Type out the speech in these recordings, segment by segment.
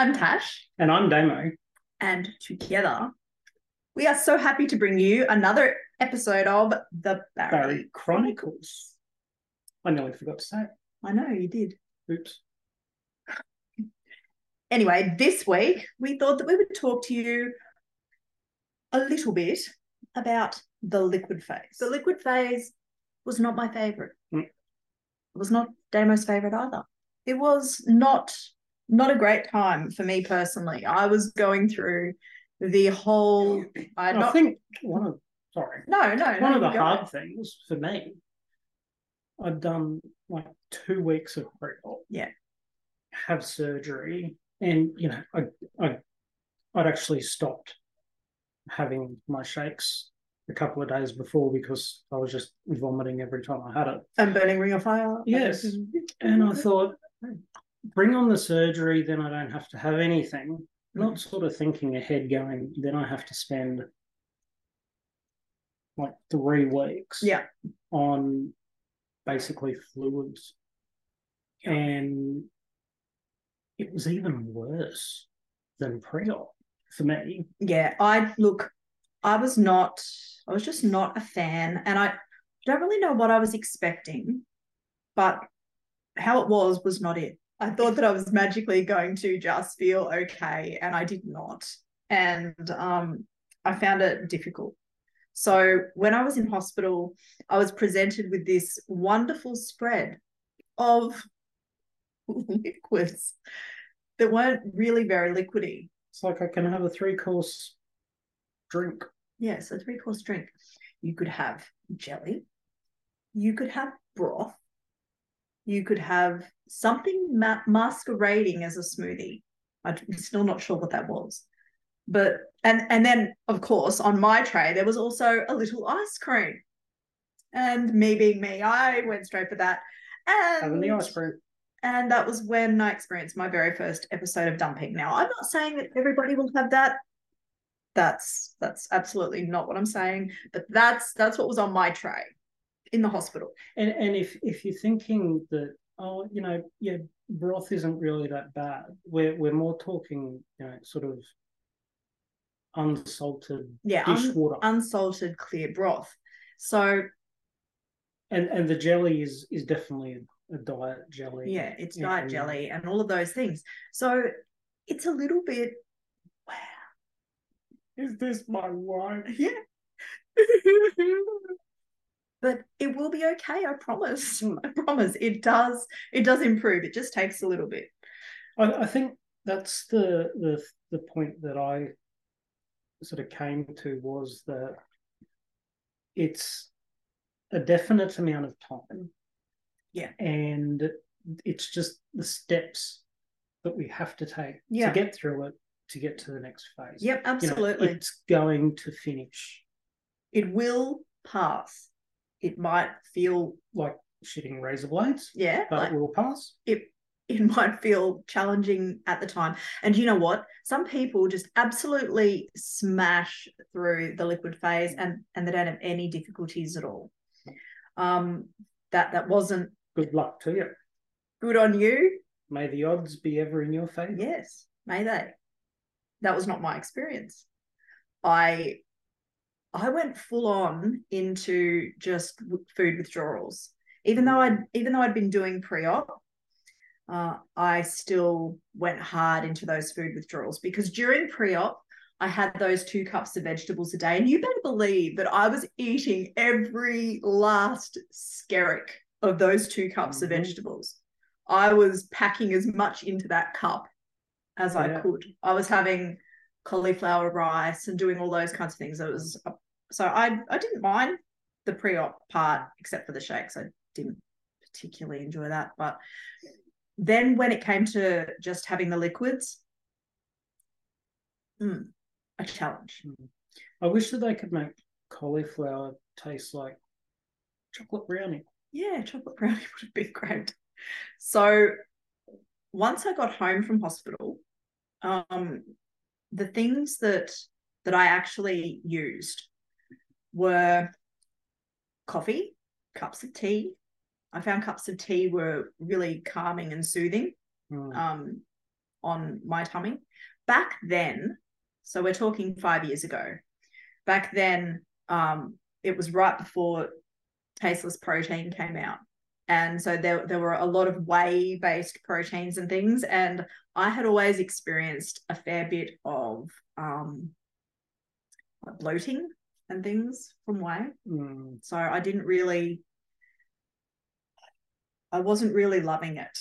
I'm Tash, And I'm Damo. and together we are so happy to bring you another episode of The Bari. Bari Chronicles. I nearly forgot to say it. I know you did. Oops. Anyway, this week we thought that we would talk to you a little bit about the liquid phase. The liquid phase was not my favorite. Mm. It was not Damo's favorite either. It was not not a great time for me personally. I was going through the whole. I I not think one of sorry. no no One no, of the hard ahead. things for me, I'd done like two weeks of pre-op. Yeah. Have surgery, and you know, I I I'd actually stopped having my shakes a couple of days before because I was just vomiting every time I had it. and burning ring of fire. Yes. Mm-hmm. And I thought, bring on the surgery, then I don't have to have anything. Not mm. sort of thinking ahead, going, then I have to spend like three weeks Yeah. on basically fluids. And it was even worse than pre op for me. yeah i look i was not i was just not a fan and i don't really know what i was expecting but how it was was not it i thought that i was magically going to just feel okay and i did not and um i found it difficult so when i was in hospital i was presented with this wonderful spread of liquids that weren't really very liquidy It's like I can have a three course drink. Yeah, so three course drink. You could have jelly. You could have broth. You could have something ma- masquerading as a smoothie. I'm still not sure what that was. But and and then of course on my tray there was also a little ice cream. And me being me, I went straight for that. And Having the ice cream. and that was when I experienced my very first episode of dumping. Now, I'm not saying that everybody will have that. That's that's absolutely not what I'm saying. But that's that's what was on my tray in the hospital. And and if if you're thinking that oh you know yeah broth isn't really that bad, we're we're more talking you know sort of unsalted Yeah, un- dishwater, unsalted clear broth. So and and the jelly is is definitely a, a diet jelly. yeah, it's Yeah, diet and- jelly and all of those things. So it's a little bit wow. Is this my wife? Yeah. but it will be okay, I promise. I promise. It does it does improve. It just takes a little bit. I, I think that's the the the point that I sort of came to was that it's a definite amount of time. Yeah. And it's just the steps that we have to take Yeah. to get through it to get to the next phase. Yep, You know, absolutely. it's going to finish it will pass. It might feel, like shitting razor blades, yeah, but like it will pass. it it might feel challenging at the time. And you know what? Some people just absolutely smash through the liquid phase and and they don't have any difficulties at all. Um that that wasn't Good luck to you. good on you. May the odds be ever in your favor. Yes, may they. That was not my experience. I I went full on into just food withdrawals. Even though I'd even though I'd been doing pre-op, uh, I still went hard into those food withdrawals because during pre-op, I had those two cups of vegetables a day, and you better believe that I was eating every last skerrick of those two cups of Mhm. vegetables. I was packing as much into that cup as I could. I was having cauliflower rice and doing all those kinds of things. It was so I I didn't mind the pre-op part except for the shakes. I didn't particularly enjoy that, but then when it came to just having the liquids, mm, a challenge. I wish that they could make cauliflower taste like chocolate brownie. Yeah, chocolate brownie would have been great. So once I got home from hospital, um, the things that that I actually used were coffee, cups of tea. I found cups of tea were really calming and soothing. Mm. Um, on my tummy. Back then, so we're talking five years ago. Back then, um, it was right before tasteless protein came out. And so there, there were a lot of whey based proteins and things. And I had always experienced a fair bit of um, bloating and things from whey. Mm. So I didn't really, I wasn't really loving it.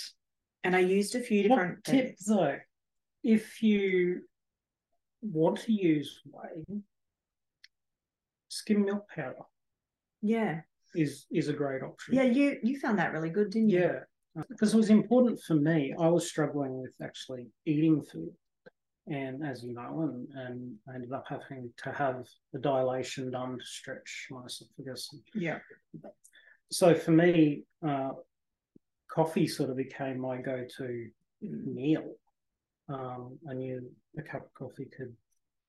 And I used a few different What tip things. though, if you want to use whey, skim milk powder Yeah. is is a great option. Yeah, you you found that really good, didn't you? Yeah, because it was important for me. I was struggling with actually eating food, and as you know, and, and I ended up having to have the dilation done to stretch my esophagus. Yeah. So for me, uh, coffee sort of became my go-to meal. Um, I knew a cup of coffee could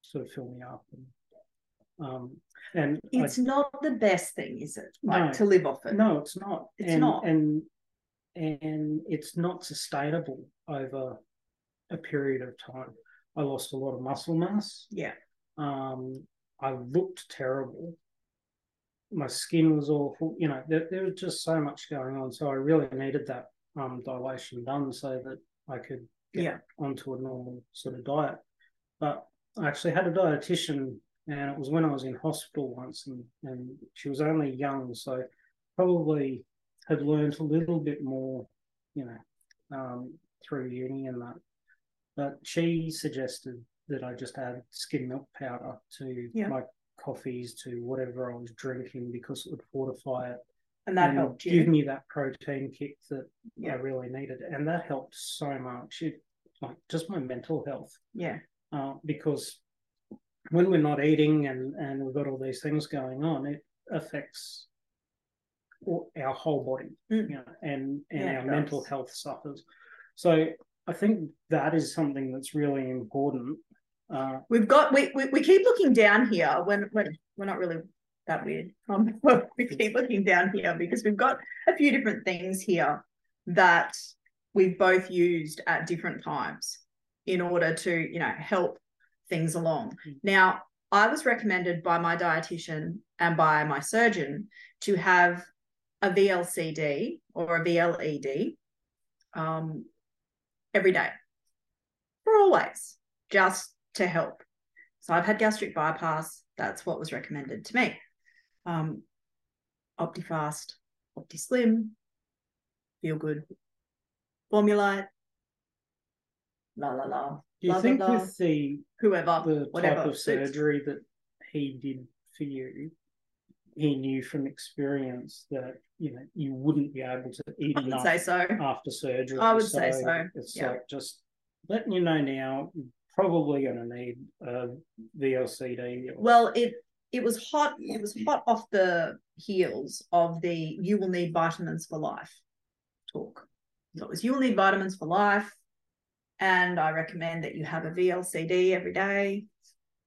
sort of fill me up, and um, and I It's not the best thing, is it? Like No. to live off it. No, it's not. It's and, not. and and it's not sustainable over a period of time. I lost a lot of muscle mass. Yeah. Um, I looked terrible. My skin was awful. You know, there, there was just so much going on. So I really needed that um, dilation done so that I could get Yeah. onto a normal sort of diet. But I actually had a dietitian, and it was when I was in hospital once, and, and she was only young, so probably had learned a little bit more, you know, um, through uni and that. But she suggested that I just add skim milk powder to Yeah. my coffees, to whatever I was drinking, because it would fortify it And that and helped give me that protein kick that Yeah. I really needed, and that helped so much. It, like just my mental health, Yeah. uh, because when we're not eating and and we've got all these things going on, it affects our whole body, Mm. you know, and and Yeah, our mental health suffers. So I think that is something that's really important. Uh, We've got we, we we keep looking down here when when we're not really that weird. Um, we keep looking down here because we've got a few different things here that we've both used at different times in order to you know help things along. Mm. Now, I was recommended by my dietitian and by my surgeon to have a VLCD or a VLED um, every day for always, just to help. So I've had gastric bypass. That's what was recommended to me. Um, OptiFast, OptiSlim, Feel Good, Formulite, la la la. do you blah, think blah. with the Whoever, the whatever type of surgery that he did for you, he knew from experience that you know you wouldn't be able to eat I enough say so. after surgery. I would say so, It's yeah. like just letting you know now, you're probably going to need a VLCD. Well, it it was hot. It was hot off the heels of the "you will need vitamins for life" talk. So it was "you will need vitamins for life," and I recommend that you have a VLCD every day,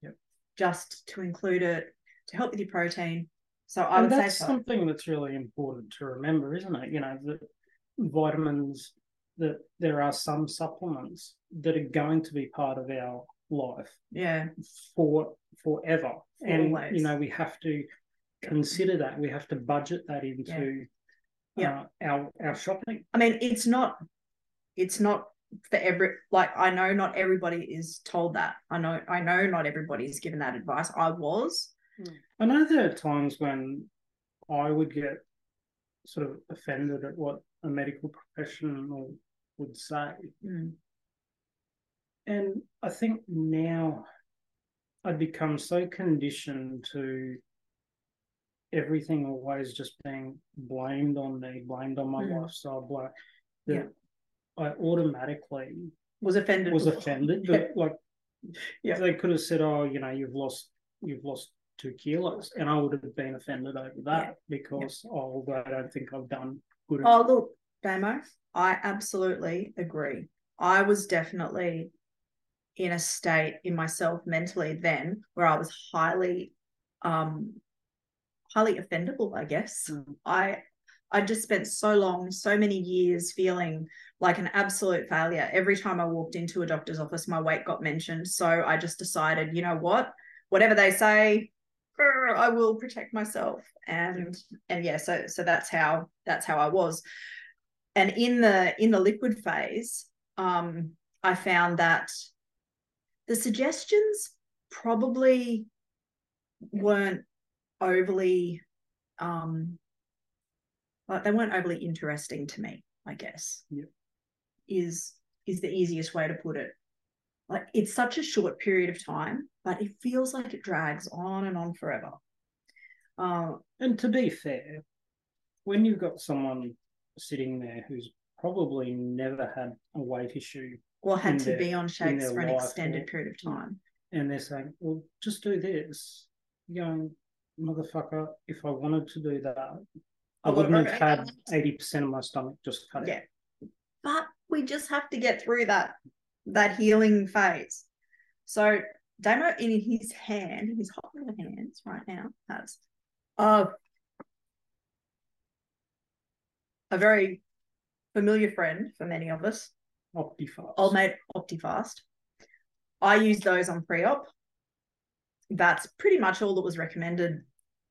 Yep. just to include it to help with your protein. So I and would say that's so. something that's really important to remember, isn't it? You know, that vitamins, that there are some supplements that are going to be part of our life Yeah, for forever. Always. And you know, we have to consider that. We have to budget that into Yeah. Uh, our our shopping. I mean, it's not. It's not for every like I know not everybody is told that. I know I know not everybody is given that advice. I was. I know there are times when I would get sort of offended at what a medical professional would say. Mm. And I think now I've become so conditioned to everything always just being blamed on me, blamed on my Mm. lifestyle, that Yeah. I automatically Was offended. was offended. Yeah. Like, Yeah. they could have said, "Oh, you know, you've lost, you've lost two kilos," and I would have been offended over that because, oh, I don't think I've done good. Oh, enough. look, Damo, I absolutely agree. I was definitely in a state in myself mentally then where I was highly, um, highly offendable. I guess Mm. I, I just spent so long, so many years feeling like an absolute failure. Every time I walked into a doctor's office, my weight got mentioned. So I just decided, you know what? Whatever they say, I will protect myself. And and yeah, so so that's how that's how I was. And in the in the liquid phase, um, I found that the suggestions probably weren't overly um like they weren't overly interesting to me i guess yeah. is is the easiest way to put it like it's such a short period of time but it feels like it drags on and on forever. Uh, and to be fair when you've got someone sitting there who's probably never had a weight issue or had to their, be on shakes for an extended or, period of time. and they're saying well just do this you're going motherfucker. If i wanted to do that I wouldn't have had eighty percent of my stomach just cut yeah. But we just have to get through that that healing phase. So Damo in his hand, his hot little hands right now, has uh, a very familiar friend for many of us. Optifast. Old mate Optifast. I use those on pre-op. That's pretty much all that was recommended,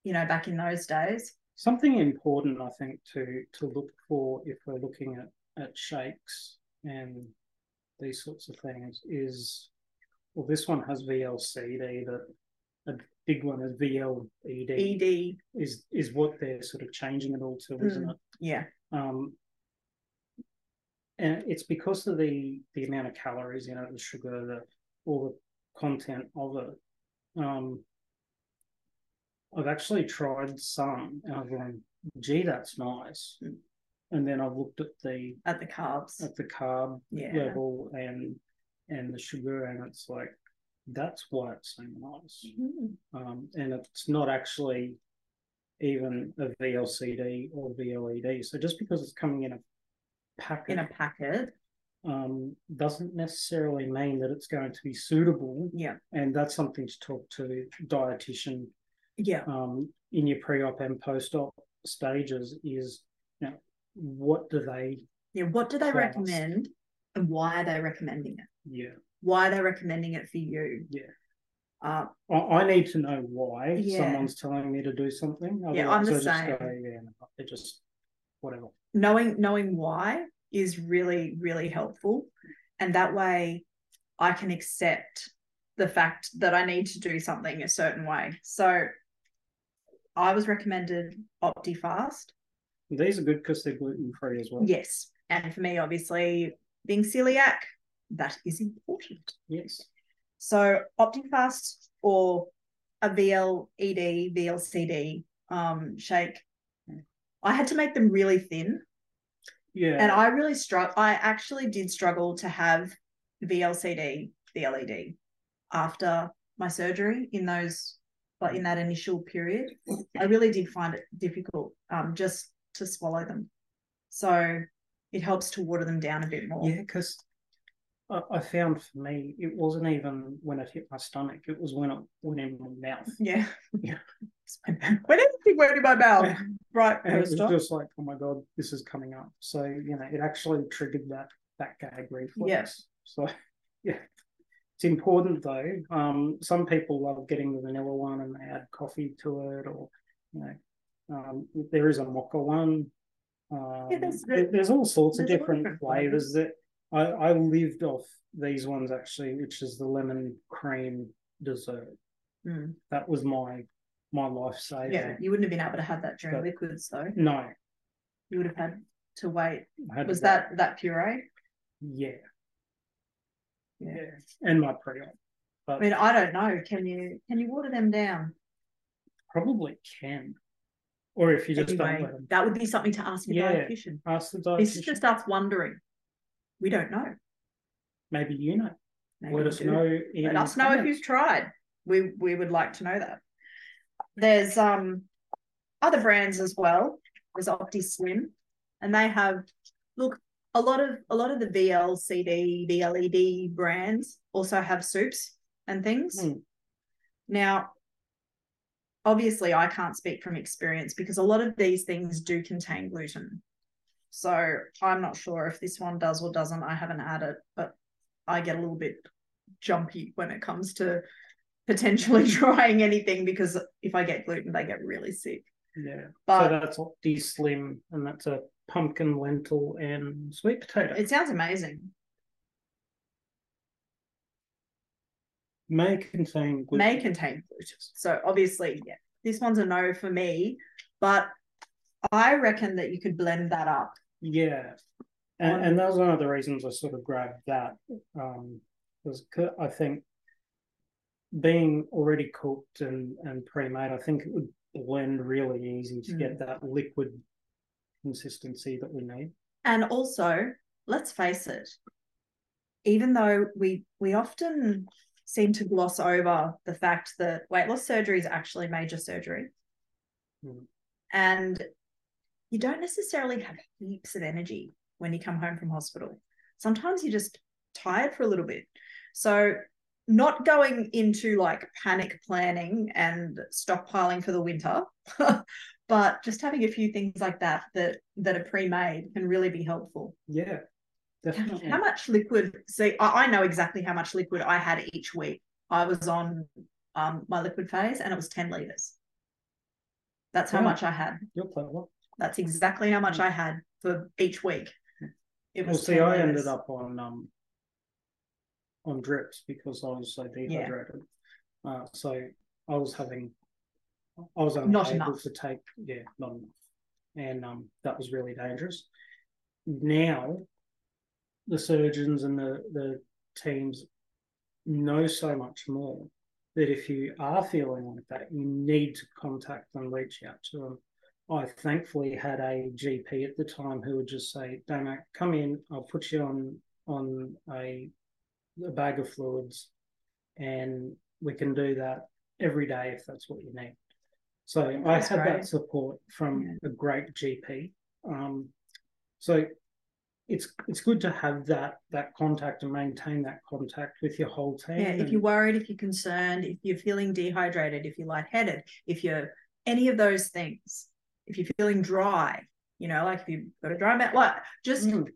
you know, back in those days. Something important, I think, to to look for if we're looking at at shakes and these sorts of things is, well, this one has VLCD. That a big one is VLED. ED is is what they're sort of changing it all to, mm, isn't it? Yeah. Um, and it's because of the the amount of calories in it, the sugar, the all the content of it. Um, I've actually tried some and I've gone, gee, that's nice. And then I've looked at the at the carbs at the carb yeah. level and and the sugar and it's like that's why it's so nice. Mm-hmm. Um, and it's not actually even a VLCD or VLED. So just because it's coming in a packet in a packet um, doesn't necessarily mean that it's going to be suitable. Yeah. And that's something to talk to dietitian yeah um, in your pre-op and post-op stages is what do they yeah what do they class? recommend and why are they recommending it yeah why are they recommending it for you yeah uh, I, I need to know why yeah. someone's telling me to do something. Otherwise, yeah, I'm the same. Just go, yeah, it just whatever. Knowing knowing why is really really helpful, and that way I can accept the fact that I need to do something a certain way. So I was recommended OptiFast. These are good because they're gluten free as well. Yes. And for me, obviously, being celiac, that is important. Yes. So OptiFast or a VLED, VLCD um, shake, I had to make them really thin. Yeah. And I really struggle. I actually did struggle to have VLCD, VLED after my surgery in those but in that initial period, I really did find it difficult um, just to swallow them. So it helps to water them down a bit more. Yeah, because I, I, found for me, it wasn't even when it hit my stomach, it was when it went in my mouth. Yeah. Yeah. when anything went in my mouth, right? And it was stop. just like, oh my God, this is coming up. So, you know, it actually triggered that that gag reflex. Yes. So, yeah, it's important though. Um, some people love getting the vanilla one and they add coffee to it, or you know, um, there is a mocha one. Um, yeah, there's, there's, all sorts of different flavors that I, I lived off these ones actually, which is the lemon cream dessert. Mm. That was my my lifesaver. Yeah, you wouldn't have been able to have that during but, liquids though. No, you would have had to wait. Was that that puree? Yeah. Yeah. And my pre-op. I mean, I don't know. Can you can you water them down? Probably can. Or if you just anyway, don't let them. That would be something to ask your yeah, dietitian. Ask the dietitian. This is just us wondering. We don't know. Maybe you know. Maybe let us do. know. Let us know if you've tried. We we would like to know that. There's um other brands as well. There's Opti Slim, and they have look a lot of a lot of the VLCD, VLED brands also have soups and things. Mm. Now, obviously I can't speak from experience because a lot of these things do contain gluten. So I'm not sure if this one does or doesn't. I haven't had it, but I get a little bit jumpy when it comes to potentially trying anything because if I get gluten, they get really sick. Yeah. But so that's the slim, and that's a pumpkin, lentil, and sweet potato. it sounds amazing. May contain gluten. May contain gluten. So obviously, yeah, this one's a no for me, but I reckon that you could blend that up. Yeah. And, and that was one of the reasons I sort of grabbed that. Um, was I think being already cooked and, and pre-made, I think it would blend really easy to Mm. get that liquid consistency that we need. And also, let's face it, even though we we often seem to gloss over the fact that weight loss surgery is actually major surgery. Mm. And you don't necessarily have heaps of energy when you come home from hospital. Sometimes you're just tired for a little bit. So not going into like panic planning and stockpiling for the winter, but just having a few things like that that that are pre-made can really be helpful. Yeah, definitely. How much liquid? See, I, I know exactly how much liquid I had each week. I was on um, my liquid phase, and it was ten liters. That's how Yeah. much I had. You're clever. That's exactly how much I had for each week. It Well, was. see, 10 I ended up on um on drips because I was so dehydrated. Uh, so I was having, I was Not able enough. to take, yeah, not enough, and um, that was really dangerous. Now, the surgeons and the the teams know so much more that if you are feeling like that, you need to contact them, reach out to them. I thankfully had a GP at the time who would just say, Damo, come in, I'll put you on on a, a bag of fluids and we can do that every day if that's what you need. So I That's had great. that support from Yeah. a great GP. Um, so it's it's good to have that that contact and maintain that contact with your whole team. Yeah, if you're worried, if you're concerned, if you're feeling dehydrated, if you're lightheaded, if you're any of those things, if you're feeling dry, you know, like if you've got a dry mouth, like just Mm.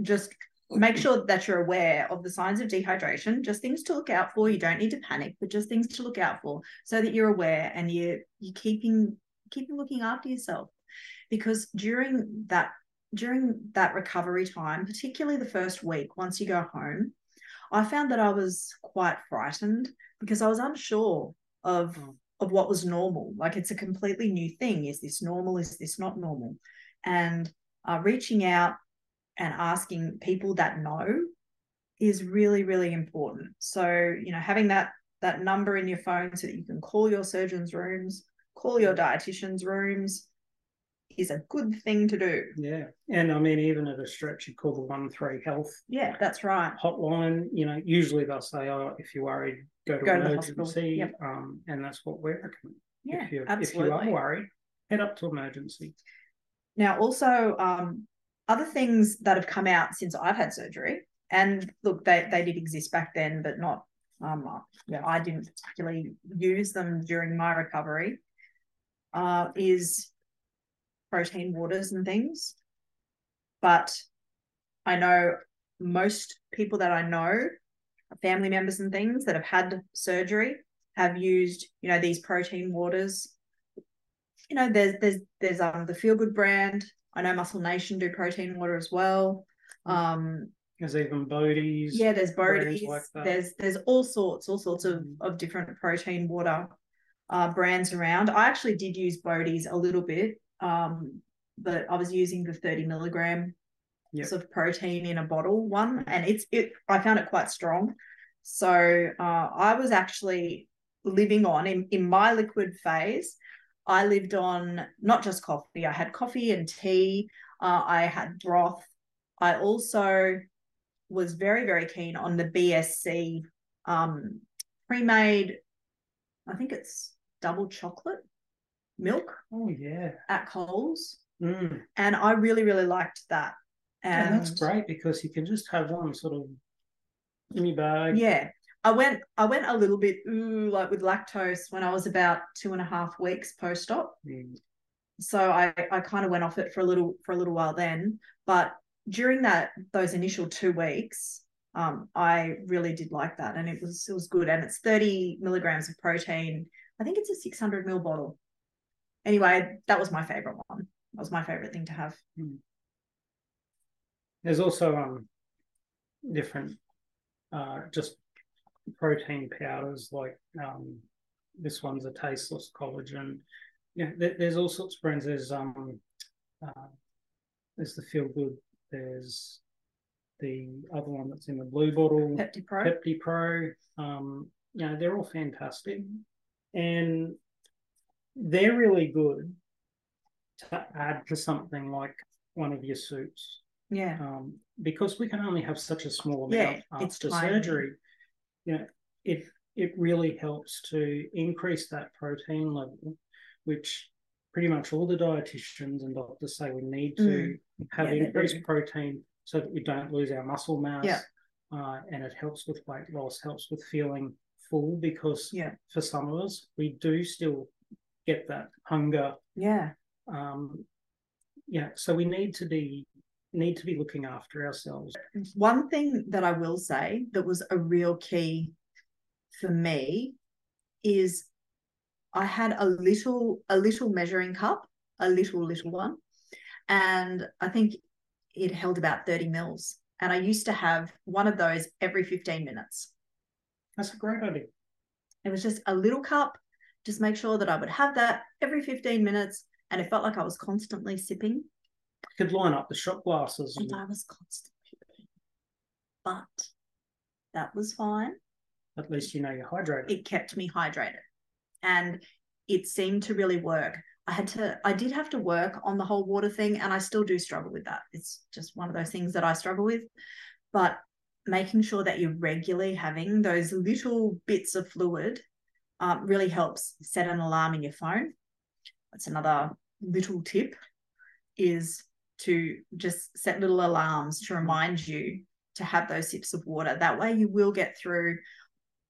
just make sure that you're aware of the signs of dehydration, just things to look out for. You don't need to panic, but just things to look out for so that you're aware and you you're keeping keeping looking after yourself. Because during that during that recovery time, particularly the first week, once you go home, I found that I was quite frightened because I was unsure of Mm. of what was normal. Like it's a completely new thing. Is this normal? Is this not normal? And uh, reaching out and asking people that know is really really important. So you know having that that number in your phone so that you can call your surgeon's rooms, call your dietitian's rooms is a good thing to do. Yeah, and I mean, even at a stretch, you call the one three health Yeah, that's right. hotline. You know, usually they'll say, "Oh, if you're worried, go to Go to hospital. emergency." Yep. Um, and that's what we recommend. Yeah, if you if absolutely. you are worried, head up to emergency. Now, also, um, other things that have come out since I've had surgery, and look, they, they did exist back then, but not, um, uh, yeah, I didn't particularly use them during my recovery, uh, is protein waters and things. But I know most people that I know, family members and things that have had surgery, have used, you know, these protein waters you know, there's there's there's um the Feel Good brand. I know Muscle Nation do protein water as well. Um, There's even Bodie'z. yeah, there's Bodie'z. like there's there's all sorts, all sorts of Mm. of different protein water uh, brands around. I actually did use Bodie'z a little bit, um, but I was using the 30 milligram Yep. of protein in a bottle one, and it's it. I found it quite strong. So uh, I was actually living on in in my liquid phase. I lived on not just coffee. I had coffee and tea. Uh, I had broth. I also was very very keen on the BSC um, pre-made. I think it's double chocolate milk Oh yeah. at Coles, Mm. and I really really liked that. And And, that's great because you can just have one sort of in your bag. Yeah, I went I went a little bit ooh like with lactose when I was about two and a half weeks post op. Mm. So I I kind of went off it for a little for a little while then, but during that those initial two weeks, um, I really did like that, and it was it was good. And it's thirty milligrams of protein. I think it's a six hundred ml bottle. Anyway, that was my favorite one. That was my favorite thing to have. There's also um different uh just protein powders like um this one's a tasteless collagen. Yeah, there, there's all sorts of brands. There's um uh, there's the feel good. There's the other one that's in the blue bottle, Pepti Pro. Pepti Pro. Um, you know, they're all fantastic, and they're really good to add to something like one of your soups yeah. um, because we can only have such a small amount it's after surgery. You know, it it really helps to increase that protein level, which pretty much all the dietitians and doctors say we need to have Mm. Yeah, increased protein so that we don't lose our muscle mass. Yeah. Uh, and it helps with weight loss, helps with feeling full because Yeah. for some of us, we do still get that hunger Yeah. um yeah so we need to be need to be looking after ourselves One thing that I will say that was a real key for me is I had a little a little measuring cup, a little little one, and I think it held about 30 mils. And I used to have one of those every 15 minutes. that's a great idea It was just a little cup, just make sure that I would have that every 15 minutes. And it felt like I was constantly sipping. you could line up the shot glasses And and I was constantly. But that was fine. at least you know you're hydrated it kept me hydrated and it seemed to really work i had to i did have to work on the whole water thing and i still do struggle with that it's just one of those things that i struggle with but making sure that you're regularly having those little bits of fluid um, really helps set an alarm in your phone that's another little tip is to just set little alarms to remind you to have those sips of water that way you will get through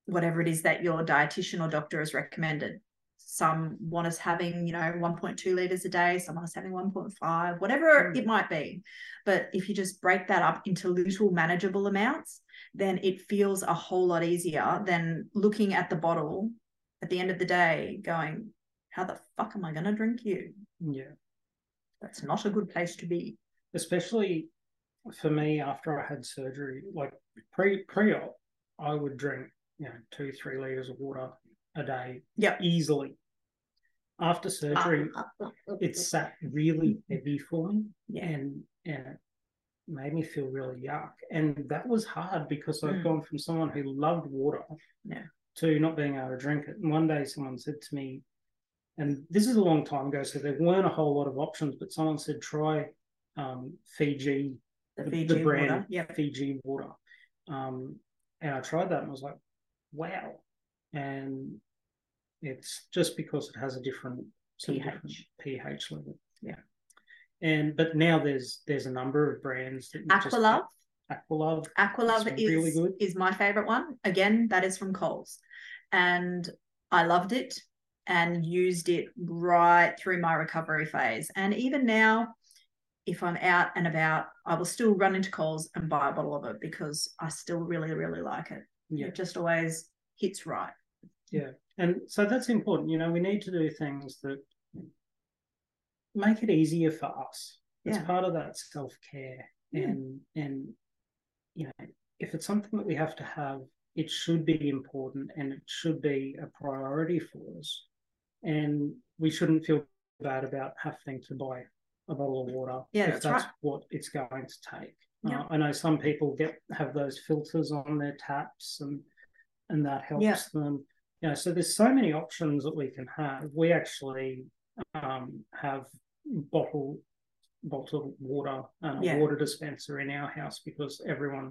whatever it is that your dietitian or doctor has recommended. Some want us having, you know, 1.2 liters a day, some want us having 1.5, whatever Mm. it might be. But if you just break that up into little manageable amounts, then it feels a whole lot easier than looking at the bottle at the end of the day going, how the fuck am I going to drink you? yeah That's not a good place to be. especially for me after i had surgery like pre pre-op i would drink you know two three liters of water a day Yep. easily after surgery it sat really heavy for me Yeah. and and it made me feel really yuck. And that was hard because I've Mm. gone from someone who loved water Yeah. To not being able to drink it. And one day someone said to me, and this is a long time ago, so there weren't a whole lot of options, but someone said try um, Fiji, The Fiji the brand water. Yeah. Fiji water. Um, and I tried that and I was like, wow. And it's just because it has a different pH. different pH level. Yeah. And but now there's there's a number of brands that you just- Aqualove. Aqualove. Aqualove is really good. is my favorite one. Again, that is from Coles, and I loved it and used it right through my recovery phase. And even now, if I'm out and about, I will still run into Coles and buy a bottle of it because I still really really like it. Yeah. It just always hits right. Yeah. And so that's important. You know, we need to do things that make it easier for us. It's Yeah. part of that self care. Yeah. And and you know, if it's something that we have to have, it should be important and it should be a priority for us. And we shouldn't feel bad about having to buy a bottle of water Yeah, if that's that's right. what it's going to take. Yeah. Uh, I know some people get have those filters on their taps and and that helps Yeah. them. You know, so there's so many options that we can have. We actually um, have bottle bottled water and a Yeah. water dispenser in our house because everyone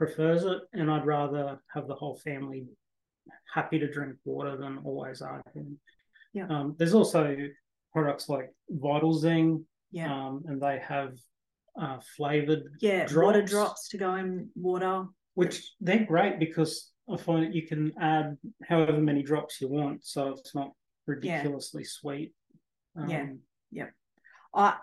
prefers it, and I'd rather have the whole family happy to drink water than always arguing. Yeah. Um, there's also products like Vital Zing, Yeah. um, and they have uh, flavored yeah. Water drops. drops to go in water. which they're great because I find that you can add however many drops you want, so it's not ridiculously yeah. sweet. Um, yeah, yeah. I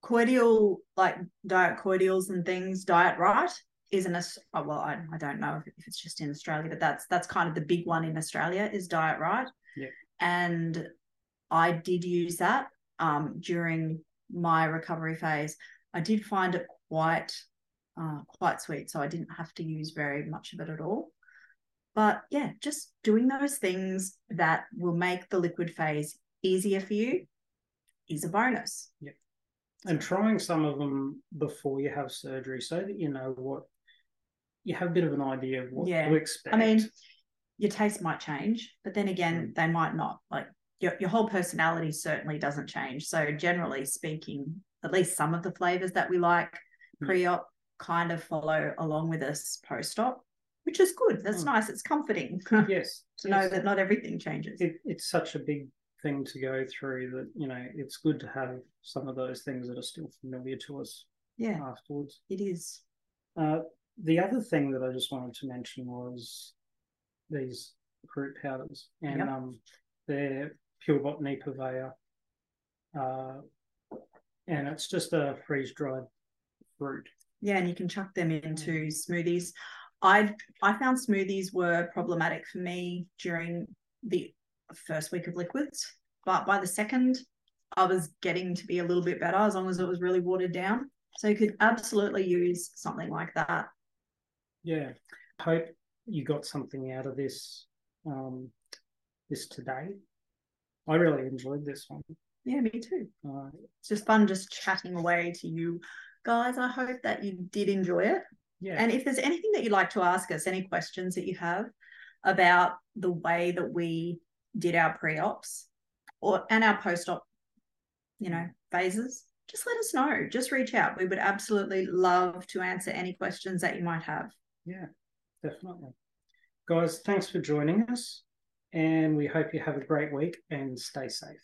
cordial like diet cordials and things, Diet Rite isn't a oh, well, I, I don't know if, if it's just in Australia, but that's that's kind of the big one in Australia is Diet Rite. Yeah. And I did use that um, during my recovery phase. I did find it quite uh, quite sweet, so I didn't have to use very much of it at all. But yeah, just doing those things that will make the liquid phase easier for you is a bonus. Yeah. And trying some of them before you have surgery so that you know what you have a bit of an idea of what yeah. to expect. I mean, your taste might change, but then again, mm. they might not. Like your, your whole personality certainly doesn't change. So generally speaking, at least some of the flavors that we like mm. pre-op kind of follow along with us post-op, which is good. That's mm. nice. It's comforting. Yes. to yes. know that not everything changes. It, it's such a big thing to go through that, you know, it's good to have some of those things that are still familiar to us yeah afterwards. It is. Uh, the other thing that I just wanted to mention was these fruit powders, and yep. um, they're Pure Botany Purveyor, uh, and it's just a freeze dried fruit. Yeah, and you can chuck them into smoothies. I I found smoothies were problematic for me during the first week of liquids, but by the second, I was getting to be a little bit better as long as it was really watered down. So you could absolutely use something like that yeah. Hope you got something out of this um, this today. I really enjoyed this one. Yeah, me too. Uh, it's just fun just chatting away to you guys. I hope that you did enjoy it. Yeah. And if there's anything that you'd like to ask us, any questions that you have about the way that we did our pre-ops or and our post-op, you know, phases, just let us know. Just reach out. We would absolutely love to answer any questions that you might have. Yeah, definitely. Guys, thanks for joining us. And we hope you have a great week and stay safe.